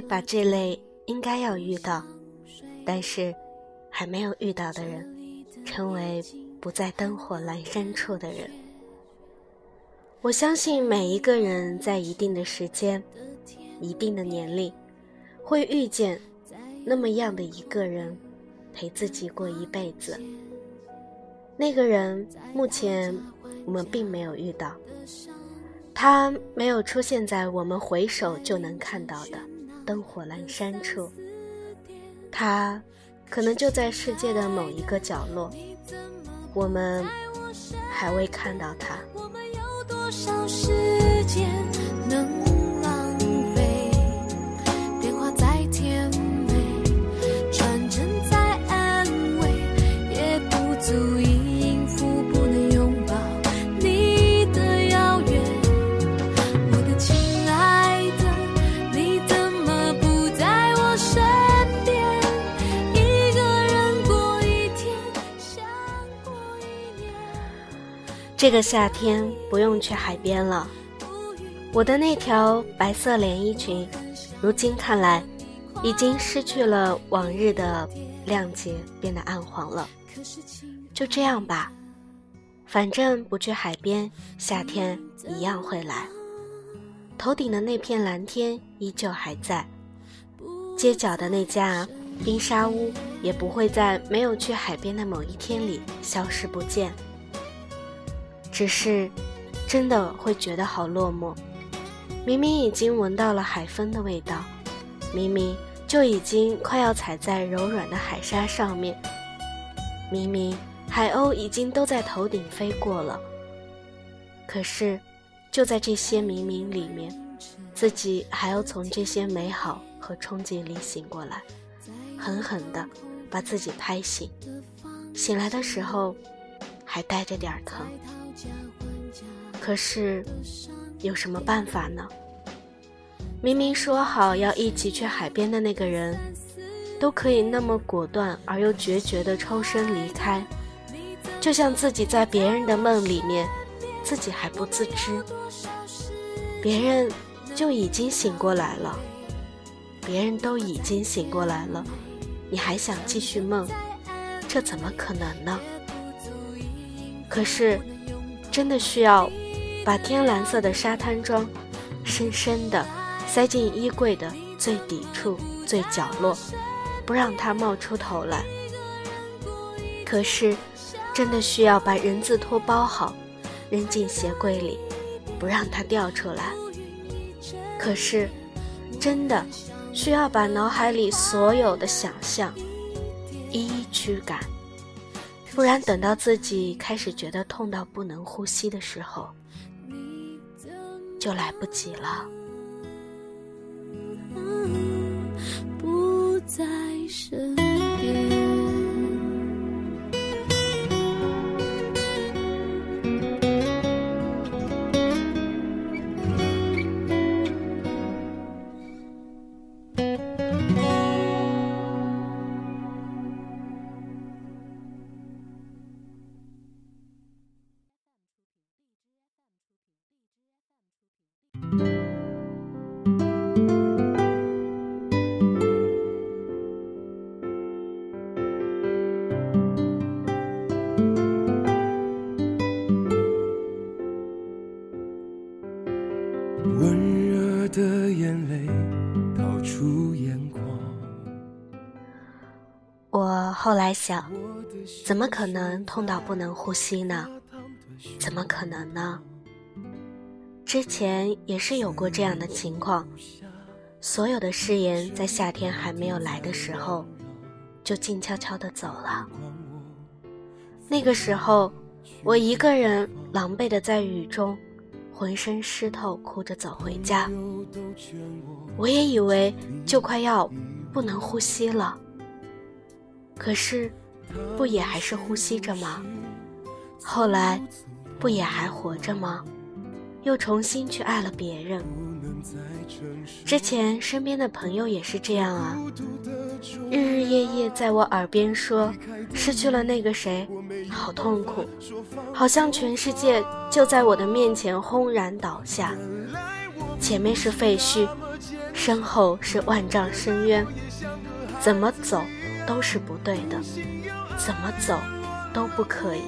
把这类应该要遇到，但是还没有遇到的人，称为不在灯火阑珊处的人。我相信每一个人在一定的时间、一定的年龄，会遇见那么样的一个人，陪自己过一辈子。那个人目前我们并没有遇到，他没有出现在我们回首就能看到的灯火阑珊处，他可能就在世界的某一个角落，我们还未看到他。这个夏天不用去海边了，我的那条白色连衣裙，如今看来，已经失去了往日的亮洁，变得暗黄了。就这样吧，反正不去海边，夏天一样会来。头顶的那片蓝天依旧还在，街角的那家冰沙屋也不会在没有去海边的某一天里消失不见。只是，真的会觉得好落寞。明明已经闻到了海风的味道，明明就已经快要踩在柔软的海沙上面，明明海鸥已经都在头顶飞过了。可是，就在这些明明里面，自己还要从这些美好和憧憬里醒过来，狠狠地把自己拍醒。醒来的时候，还带着点疼。可是，有什么办法呢？明明说好要一起去海边的那个人，都可以那么果断而又决绝地抽身离开，就像自己在别人的梦里面，自己还不自知。别人就已经醒过来了，别人都已经醒过来了，你还想继续梦？这怎么可能呢？可是。真的需要把天蓝色的沙滩装深深地塞进衣柜的最底处、最角落，不让它冒出头来。可是，真的需要把人字拖包好，扔进鞋柜里，不让它掉出来。可是，真的需要把脑海里所有的想象一一驱赶。不然，等到自己开始觉得痛到不能呼吸的时候，就来不及了。不在身边。后来想，怎么可能痛到不能呼吸呢？怎么可能呢？之前也是有过这样的情况，所有的誓言在夏天还没有来的时候，就静悄悄地走了。那个时候，我一个人狼狈地在雨中。浑身湿透，哭着走回家。我也以为就快要不能呼吸了，可是，不也还是呼吸着吗？后来，不也还活着吗？又重新去爱了别人。之前身边的朋友也是这样啊，日日夜夜在我耳边说，失去了那个谁，好痛苦，好像全世界就在我的面前轰然倒下。前面是废墟，身后是万丈深渊，怎么走都是不对的，怎么走都不可以。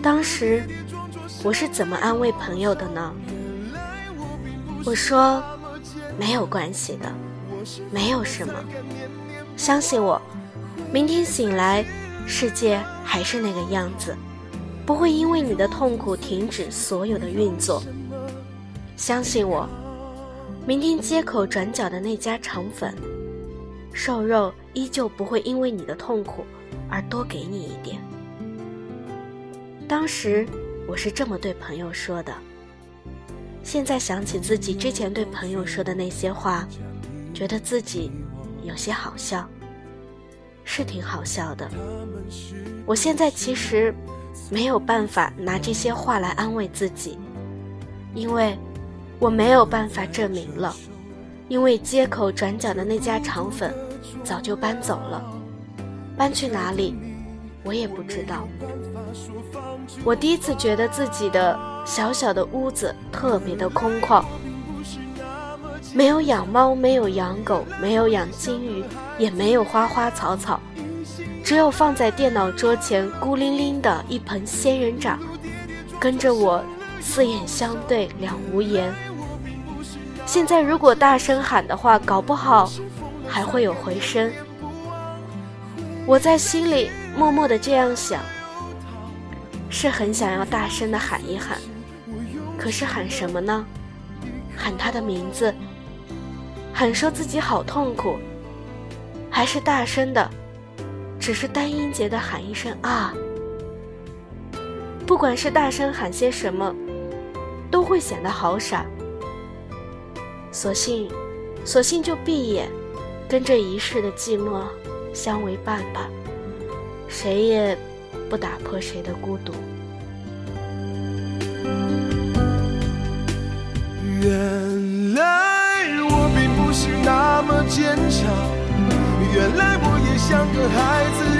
当时我是怎么安慰朋友的呢？我说没有关系的，没有什么，相信我，明天醒来，世界还是那个样子，不会因为你的痛苦停止所有的运作。相信我，明天街口转角的那家肠粉，瘦肉依旧不会因为你的痛苦而多给你一点。当时我是这么对朋友说的。现在想起自己之前对朋友说的那些话，觉得自己有些好笑，是挺好笑的。我现在其实没有办法拿这些话来安慰自己，因为。我没有办法证明了，因为街口转角的那家肠粉早就搬走了，搬去哪里，我也不知道。我第一次觉得自己的小小的屋子特别的空旷，没有养猫，没有养狗，没有养金鱼，也没有花花草草，只有放在电脑桌前孤零零的一盆仙人掌，跟着我四眼相对两无言。现在如果大声喊的话，搞不好还会有回声。我在心里默默的这样想，是很想要大声的喊一喊，可是喊什么呢？喊他的名字，喊说自己好痛苦，还是大声的，只是单音节的喊一声啊？不管是大声喊些什么，都会显得好傻。索性，索性就闭眼，跟这一世的寂寞相为伴吧，谁也不打破谁的孤独。原来我并不是那么坚强，原来我也像个孩子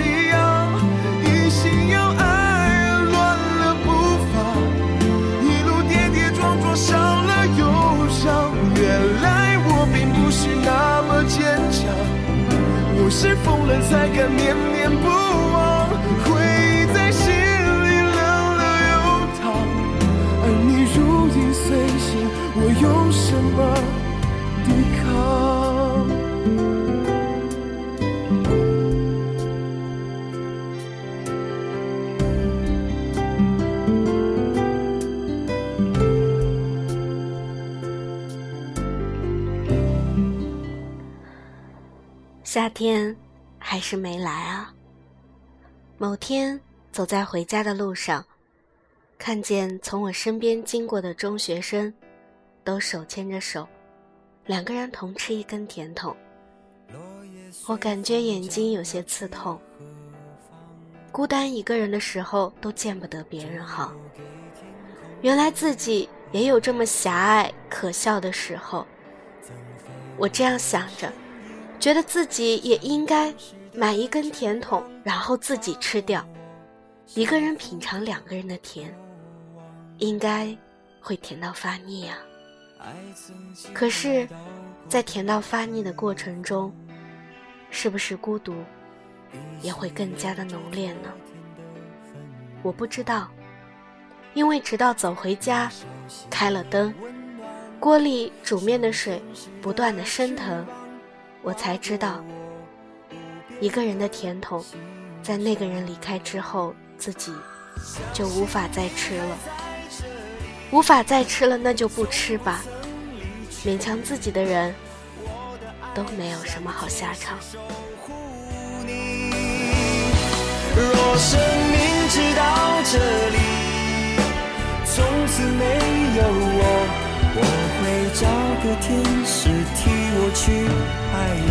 是疯了才敢念念不夏天还是没来啊。某天走在回家的路上，看见从我身边经过的中学生，都手牵着手，两个人同吃一根甜筒。我感觉眼睛有些刺痛。孤单一个人的时候，都见不得别人好。原来自己也有这么狭隘可笑的时候。我这样想着。觉得自己也应该买一根甜筒，然后自己吃掉，一个人品尝两个人的甜，应该会甜到发腻啊。可是，在甜到发腻的过程中，是不是孤独也会更加的浓烈呢？我不知道，因为直到走回家，开了灯，锅里煮面的水不断的升腾。我才知道，一个人的甜筒，在那个人离开之后，自己就无法再吃了。无法再吃了，那就不吃吧。勉强自己的人，都没有什么好下场。若生命直到这里，从此没有我。我会找个天使替我去爱你。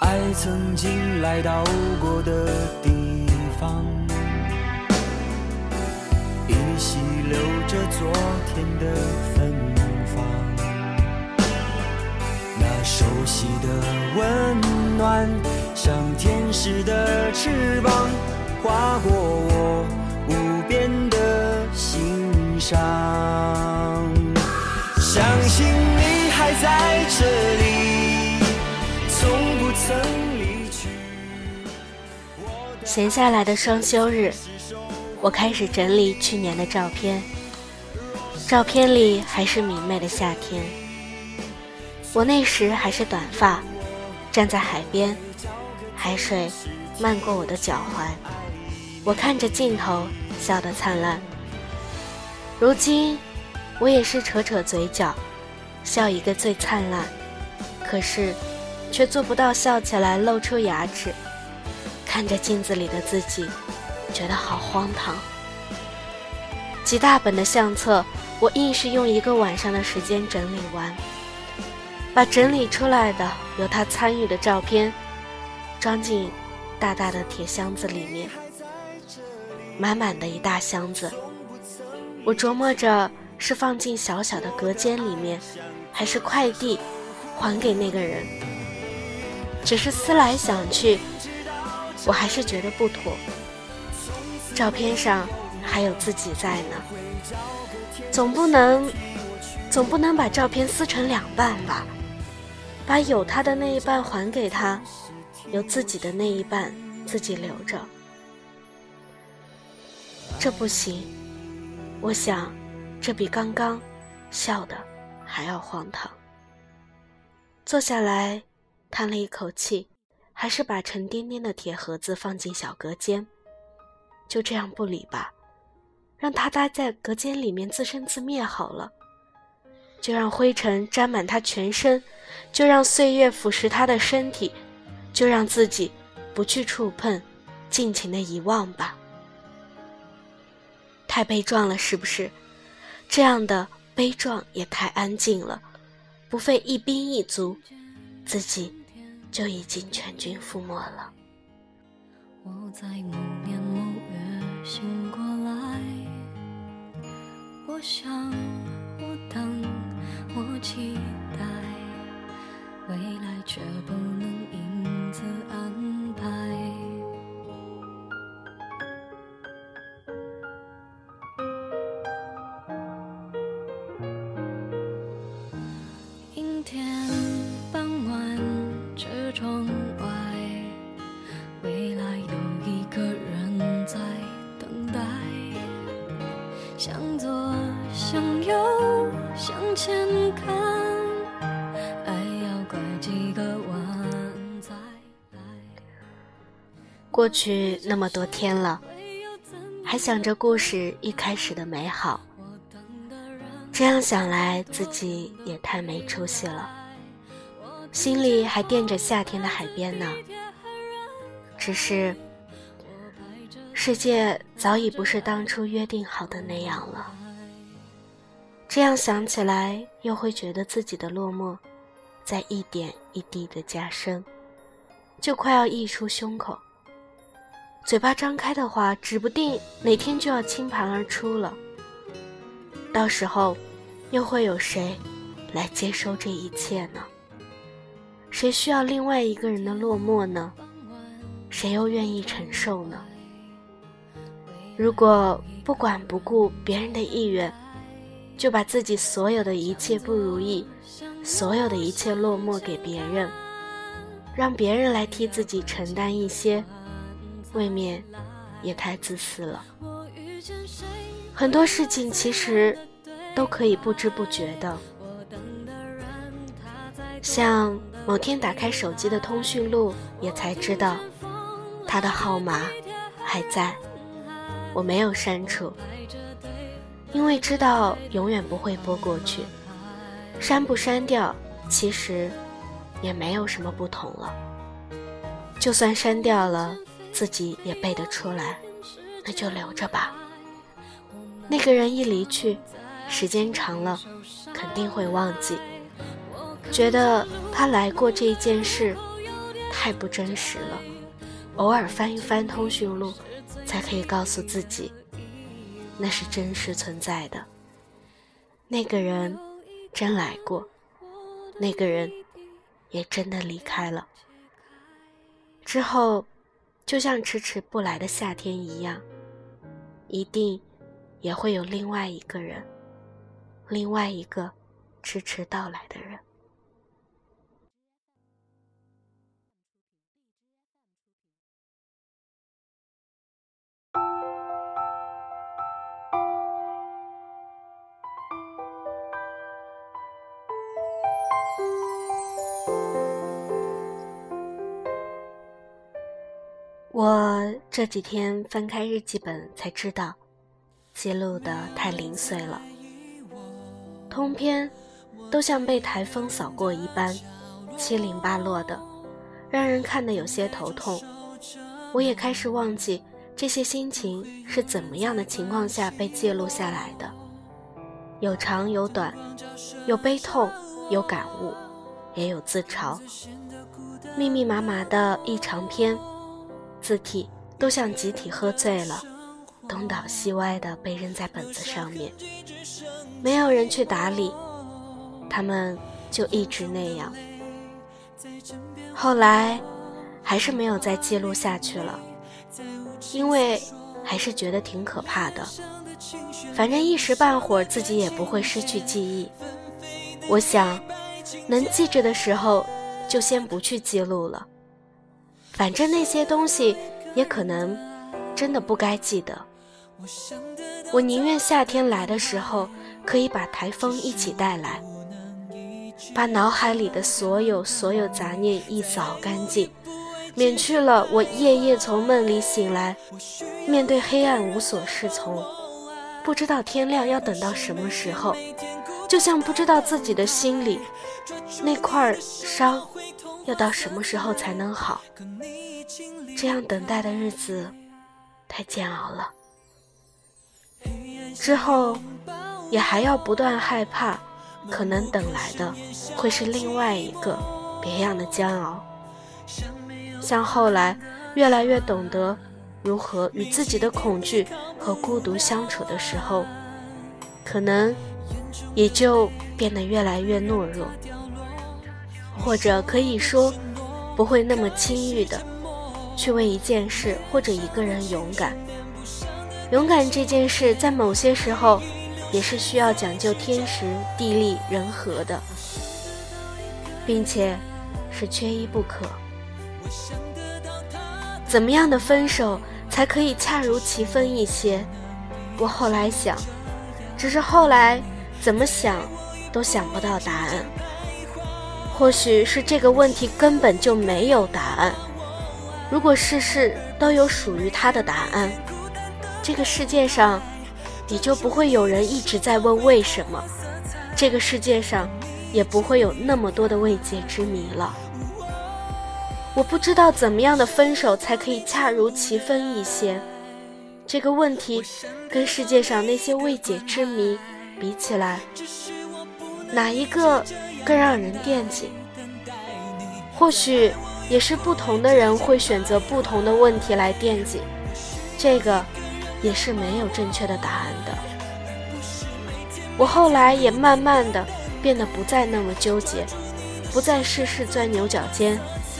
爱曾经来到过的地方。着昨天的芬芳，那熟悉的温暖，像天使的翅膀，划过我无边的心上。相信你还在这里，从不曾离去。闲下来的双休日，我开始整理去年的照片。照片里还是明媚的夏天，我那时还是短发，站在海边，海水漫过我的脚踝，我看着镜头笑得灿烂。如今，我也是扯扯嘴角，笑一个最灿烂，可是，却做不到笑起来露出牙齿。看着镜子里的自己，觉得好荒唐。几大本的相册。我硬是用一个晚上的时间整理完，把整理出来的有他参与的照片装进大大的铁箱子里面，满满的一大箱子。我琢磨着是放进小小的隔间里面，还是快递还给那个人。只是思来想去，我还是觉得不妥。照片上还有自己在呢。总不能，总不能把照片撕成两半吧？把有他的那一半还给他，有自己的那一半自己留着。这不行，我想，这比刚刚笑的还要荒唐。坐下来，叹了一口气，还是把沉甸甸的铁盒子放进小隔间，就这样不理吧。让他待在隔间里面自生自灭好了，就让灰尘沾满他全身，就让岁月腐蚀他的身体，就让自己不去触碰，尽情的遗忘吧。太悲壮了，是不是？这样的悲壮也太安静了，不费一兵一卒，自己就已经全军覆没了。我在某年某醒过来。我想，我等，我期待，未来却不能过去那么多天了，还想着故事一开始的美好。这样想来，自己也太没出息了，心里还惦着夏天的海边呢。只是，世界早已不是当初约定好的那样了。这样想起来，又会觉得自己的落寞，在一点一滴的加深，就快要溢出胸口。嘴巴张开的话，指不定哪天就要倾盘而出了。到时候，又会有谁来接收这一切呢？谁需要另外一个人的落寞呢？谁又愿意承受呢？如果不管不顾别人的意愿，就把自己所有的一切不如意，所有的一切落寞给别人，让别人来替自己承担一些，未免也太自私了。很多事情其实都可以不知不觉的，像某天打开手机的通讯录，也才知道他的号码还在，我没有删除。因为知道永远不会拨过去，删不删掉，其实也没有什么不同了。就算删掉了，自己也背得出来，那就留着吧。那个人一离去，时间长了，肯定会忘记，觉得他来过这一件事太不真实了。偶尔翻一翻通讯录，才可以告诉自己。那是真实存在的。那个人真来过，那个人也真的离开了。之后，就像迟迟不来的夏天一样，一定也会有另外一个人，另外一个迟迟到来的人。我这几天翻开日记本，才知道记录的太零碎了，通篇都像被台风扫过一般，七零八落的，让人看得有些头痛。我也开始忘记这些心情是怎么样的情况下被记录下来的，有长有短，有悲痛，有感悟，也有自嘲，密密麻麻的一长篇。字体都像集体喝醉了，东倒西歪的被扔在本子上面，没有人去打理，他们就一直那样。后来还是没有再记录下去了，因为还是觉得挺可怕的。反正一时半会儿自己也不会失去记忆，我想能记着的时候就先不去记录了。反正那些东西也可能真的不该记得，我宁愿夏天来的时候可以把台风一起带来，把脑海里的所有所有杂念一扫干净，免去了我夜夜从梦里醒来，面对黑暗无所适从，不知道天亮要等到什么时候，就像不知道自己的心里那块伤。要到什么时候才能好？这样等待的日子太煎熬了。之后也还要不断害怕，可能等来的会是另外一个别样的煎熬。像后来越来越懂得如何与自己的恐惧和孤独相处的时候，可能也就变得越来越懦弱。或者可以说，不会那么轻易的去为一件事或者一个人勇敢。勇敢这件事，在某些时候，也是需要讲究天时地利人和的，并且是缺一不可。怎么样的分手才可以恰如其分一些？我后来想，只是后来怎么想都想不到答案。或许是这个问题根本就没有答案。如果事事都有属于它的答案，这个世界上也就不会有人一直在问为什么，这个世界上也不会有那么多的未解之谜了。我不知道怎么样的分手才可以恰如其分一些。这个问题跟世界上那些未解之谜比起来，哪一个？更让人惦记。或许也是不同的人会选择不同的问题来惦记，这个也是没有正确的答案的。我后来也慢慢的变得不再那么纠结，不再事事钻牛角尖，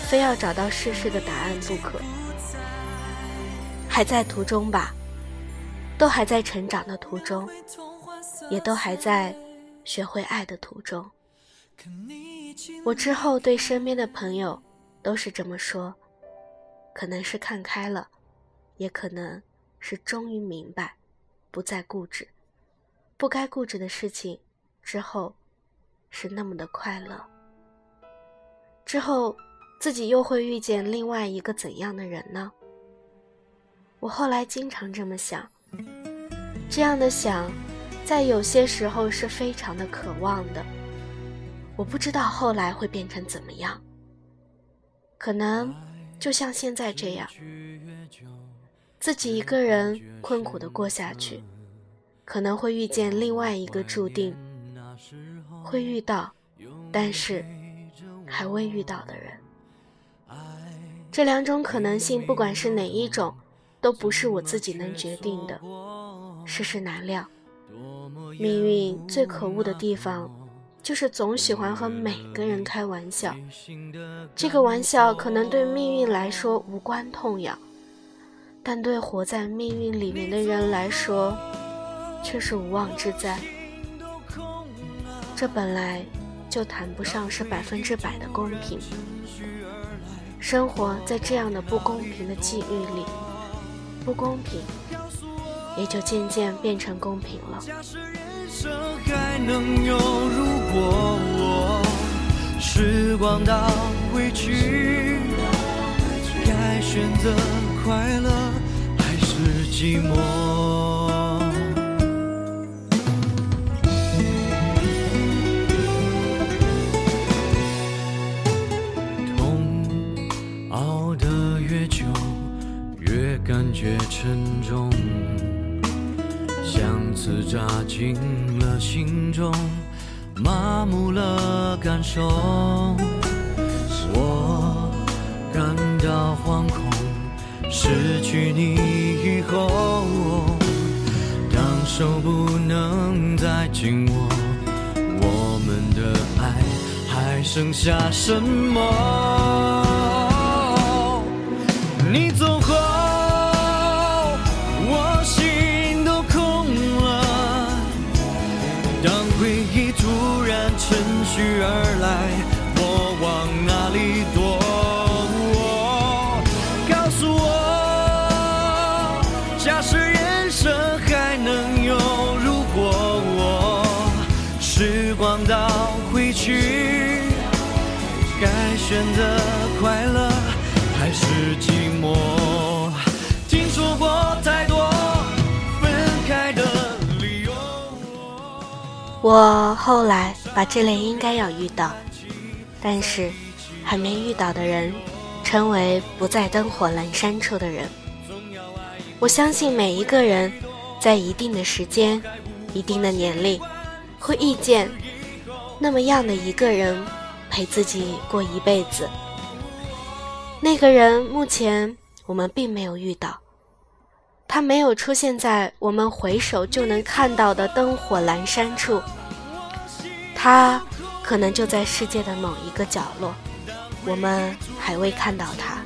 非要找到事事的答案不可。还在途中吧，都还在成长的途中，也都还在学会爱的途中。我之后对身边的朋友都是这么说，可能是看开了，也可能是终于明白，不再固执，不该固执的事情之后是那么的快乐。之后自己又会遇见另外一个怎样的人呢？我后来经常这么想，这样的想，在有些时候是非常的渴望的。我不知道后来会变成怎么样，可能就像现在这样，自己一个人困苦的过下去，可能会遇见另外一个注定会遇到，但是还未遇到的人。这两种可能性，不管是哪一种，都不是我自己能决定的。世事难料，命运最可恶的地方，就是总喜欢和每个人开玩笑。这个玩笑可能对命运来说无关痛痒，但对活在命运里面的人来说，却是无妄之灾。这本来就谈不上是百分之百的公平。生活在这样的不公平的际遇里，不公平也就渐渐变成公平了。假设人生还能有如果我，时光倒回去，该选择快乐还是寂寞？痛熬得越久，越感觉沉重。刺扎进了心中，麻木了感受。我感到惶恐，失去你以后，当手不能再紧握，我们的爱还剩下什么？你走趁虚而来，我往哪里躲？告诉我，假设人生还能有如果我，时光倒回去，该选择快乐还是寂寞？我后来把这类应该要遇到，但是还没遇到的人，称为不在灯火阑珊处的人。我相信每一个人，在一定的时间、一定的年龄，会遇见那么样的一个人，陪自己过一辈子。那个人目前我们并没有遇到，他没有出现在我们回首就能看到的灯火阑珊处，他可能就在世界的某一个角落，我们还未看到他。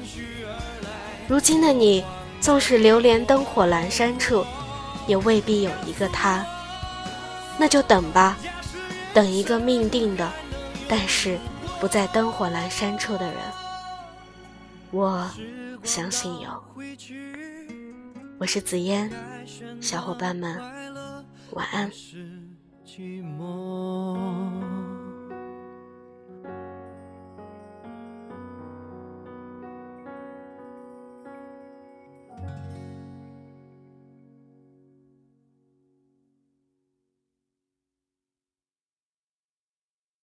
如今的你，纵使流连灯火阑珊处，也未必有一个他。那就等吧，等一个命定的，但是不在灯火阑珊处的人。我相信有。我是紫嫣，小伙伴们，晚安。寂寞。